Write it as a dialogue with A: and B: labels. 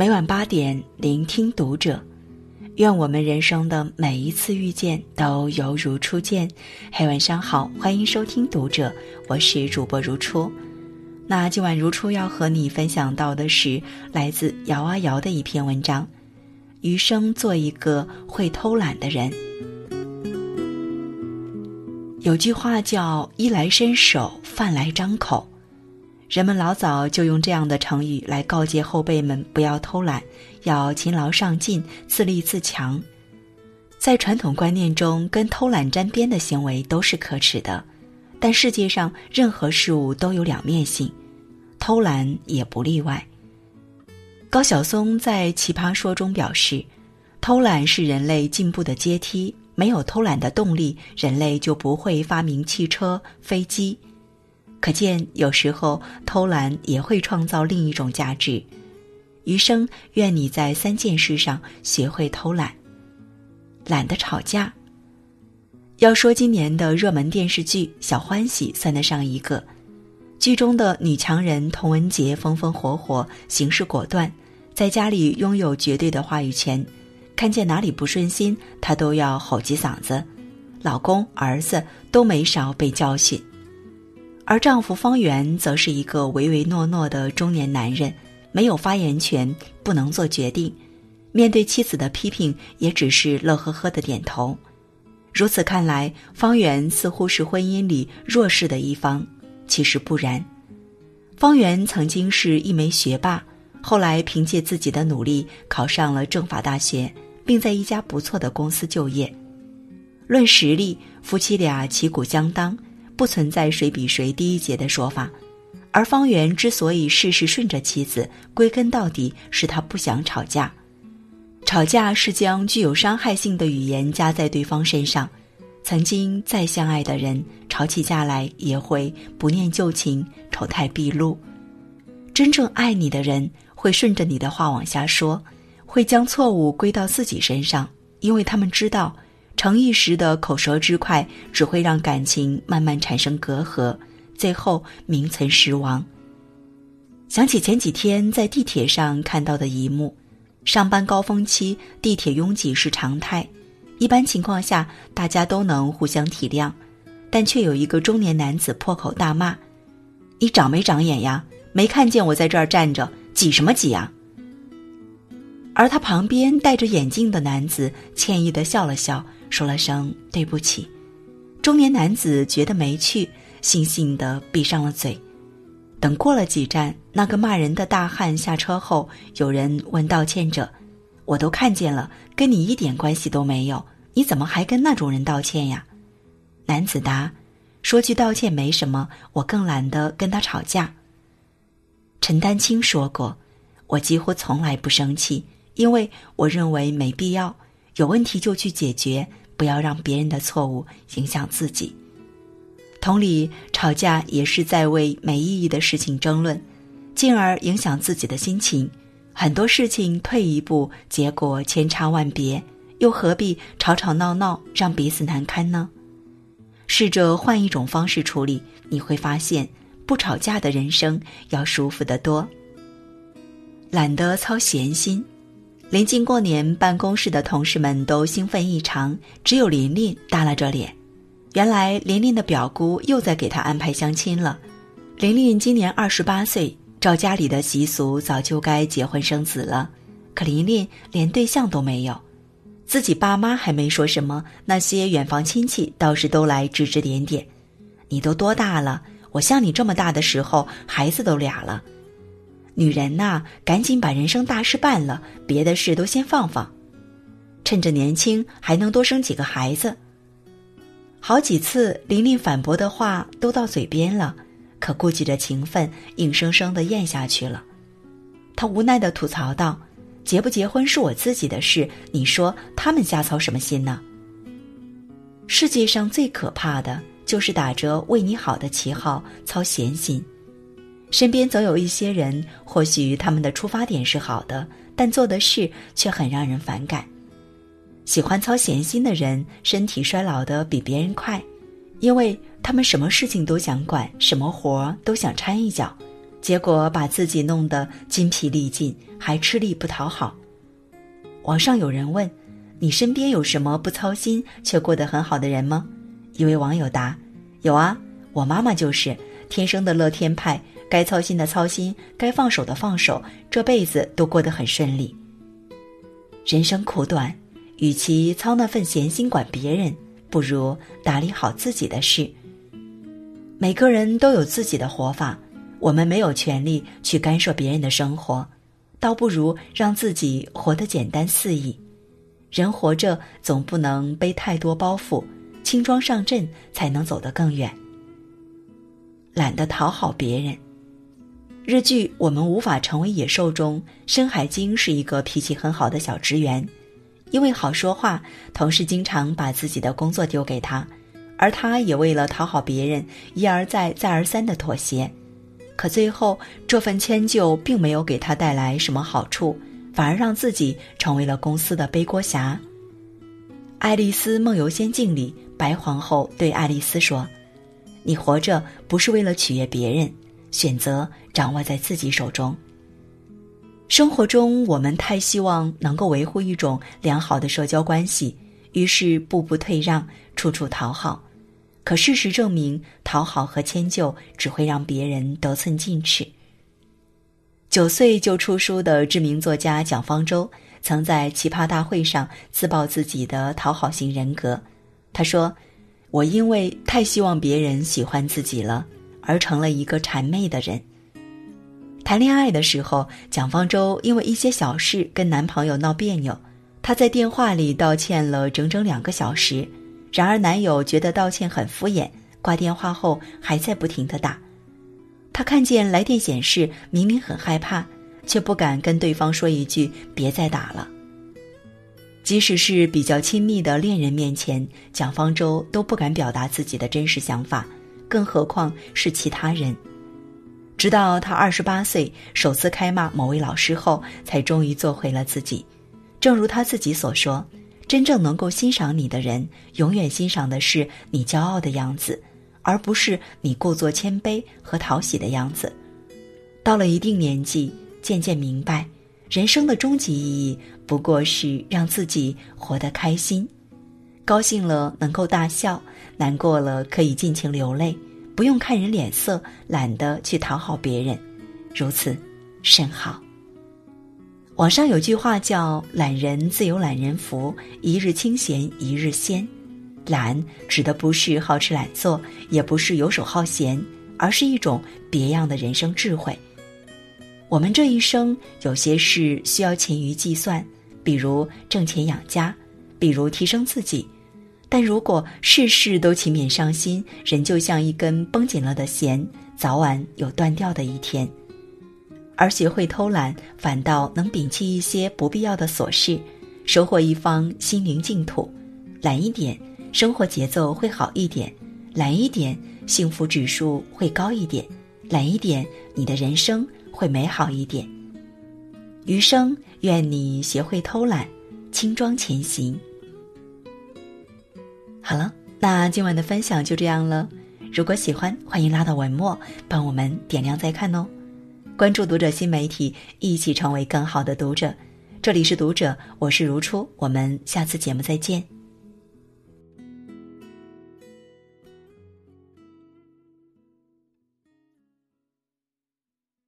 A: 每晚八点，聆听读者。愿我们人生的每一次遇见都犹如初见。嘿，晚上好，欢迎收听读者，我是主播如初。那今晚如初要和你分享到的是来自姚啊瑶的一篇文章：余生做一个会偷懒的人。有句话叫“衣来伸手，饭来张口”，人们老早就用这样的成语来告诫后辈们不要偷懒，要勤劳上进、自立自强。在传统观念中，跟偷懒沾边的行为都是可耻的，但世界上任何事物都有两面性，偷懒也不例外。高晓松在《奇葩说》中表示：“偷懒是人类进步的阶梯。”没有偷懒的动力，人类就不会发明汽车、飞机。可见，有时候偷懒也会创造另一种价值。余生，愿你在三件事上学会偷懒。懒得吵架。要说今年的热门电视剧《小欢喜》算得上一个。剧中的女强人童文洁风风火火，行事果断，在家里拥有绝对的话语权。看见哪里不顺心，她都要吼几嗓子，老公、儿子都没少被教训。而丈夫方圆则是一个唯唯诺诺的中年男人，没有发言权，不能做决定。面对妻子的批评，也只是乐呵呵的点头。如此看来，方圆似乎是婚姻里弱势的一方，其实不然。方圆曾经是一枚学霸，后来凭借自己的努力考上了政法大学。并在一家不错的公司就业。论实力，夫妻俩旗鼓相当，不存在谁比谁低一截的说法。而方圆之所以事事顺着妻子，归根到底是他不想吵架。吵架是将具有伤害性的语言加在对方身上。曾经再相爱的人，吵起架来也会不念旧情，丑态毕露。真正爱你的人，会顺着你的话往下说。会将错误归到自己身上，因为他们知道，逞一时的口舌之快，只会让感情慢慢产生隔阂，最后名存实亡。想起前几天在地铁上看到的一幕：上班高峰期，地铁拥挤是常态，一般情况下大家都能互相体谅，但却有一个中年男子破口大骂：“你长没长眼呀？没看见我在这儿站着，挤什么挤啊？”而他旁边戴着眼镜的男子歉意的笑了笑，说了声对不起。中年男子觉得没趣，悻悻的闭上了嘴。等过了几站，那个骂人的大汉下车后，有人问道歉者：“我都看见了，跟你一点关系都没有，你怎么还跟那种人道歉呀？”男子答：“说句道歉没什么，我更懒得跟他吵架。”陈丹青说过：“我几乎从来不生气。”因为我认为没必要，有问题就去解决，不要让别人的错误影响自己。同理，吵架也是在为没意义的事情争论，进而影响自己的心情。很多事情退一步，结果千差万别，又何必吵吵闹闹，让彼此难堪呢？试着换一种方式处理，你会发现，不吵架的人生要舒服得多。懒得操闲心。临近过年，办公室的同事们都兴奋异常，只有琳琳耷拉着脸。原来琳琳的表姑又在给她安排相亲了。琳琳今年二十八岁，照家里的习俗，早就该结婚生子了，可琳琳连对象都没有。自己爸妈还没说什么，那些远房亲戚倒是都来指指点点：“你都多大了？我像你这么大的时候，孩子都俩了。”女人呐，赶紧把人生大事办了，别的事都先放放，趁着年轻还能多生几个孩子。好几次琳琳反驳的话都到嘴边了，可顾忌着情分，硬生生的咽下去了。她无奈的吐槽道：“结不结婚是我自己的事，你说他们瞎操什么心呢？”世界上最可怕的就是打着为你好的旗号操闲心。身边总有一些人，或许他们的出发点是好的，但做的事却很让人反感。喜欢操闲心的人，身体衰老的比别人快，因为他们什么事情都想管，什么活都想掺一脚，结果把自己弄得筋疲力尽，还吃力不讨好。网上有人问：“你身边有什么不操心却过得很好的人吗？”一位网友答：“有啊，我妈妈就是天生的乐天派，该操心的操心，该放手的放手，这辈子都过得很顺利。”人生苦短，与其操那份闲心管别人，不如打理好自己的事。每个人都有自己的活法，我们没有权利去干涉别人的生活，倒不如让自己活得简单肆意。人活着总不能背太多包袱，轻装上阵才能走得更远。懒得讨好别人。日剧《我们无法成为野兽》中，深海晶是一个脾气很好的小职员，因为好说话，同事经常把自己的工作丢给他，而他也为了讨好别人，一而再、再而三的妥协。可最后，这份迁就并没有给他带来什么好处，反而让自己成为了公司的背锅侠。《爱丽丝梦游仙境》里，白皇后对爱丽丝说：“你活着不是为了取悦别人。”选择掌握在自己手中。生活中，我们太希望能够维护一种良好的社交关系，于是步步退让，处处讨好。可事实证明，讨好和迁就只会让别人得寸进尺。九岁就出书的知名作家蒋方舟，曾在奇葩大会上自曝自己的讨好型人格。他说：“我因为太希望别人喜欢自己了。”而成了一个谄媚的人。谈恋爱的时候，蒋方舟因为一些小事跟男朋友闹别扭，她在电话里道歉了整整两个小时。然而男友觉得道歉很敷衍，挂电话后还在不停的打。她看见来电显示，明明很害怕，却不敢跟对方说一句“别再打了”。即使是比较亲密的恋人面前，蒋方舟都不敢表达自己的真实想法。更何况是其他人。直到他二十八岁首次开骂某位老师后，才终于做回了自己。正如他自己所说：“真正能够欣赏你的人，永远欣赏的是你骄傲的样子，而不是你故作谦卑和讨喜的样子。”到了一定年纪，渐渐明白，人生的终极意义不过是让自己活得开心。高兴了能够大笑，难过了可以尽情流泪，不用看人脸色，懒得去讨好别人，如此甚好。网上有句话叫“懒人自有懒人福，一日清闲一日仙”。懒指的不是好吃懒做，也不是游手好闲，而是一种别样的人生智慧。我们这一生有些事需要勤于计算，比如挣钱养家，比如提升自己。但如果事事都勤勉上心，人就像一根绷紧了的弦，早晚有断掉的一天。而学会偷懒，反倒能摒弃一些不必要的琐事，收获一方心灵净土。懒一点，生活节奏会好一点；懒一点，幸福指数会高一点；懒一点，你的人生会美好一点。余生，愿你学会偷懒，轻装前行。好了，那今晚的分享就这样了。如果喜欢，欢迎拉到文末帮我们点亮再看哦。关注读者新媒体，一起成为更好的读者。这里是读者，我是如初，我们下次节目再见。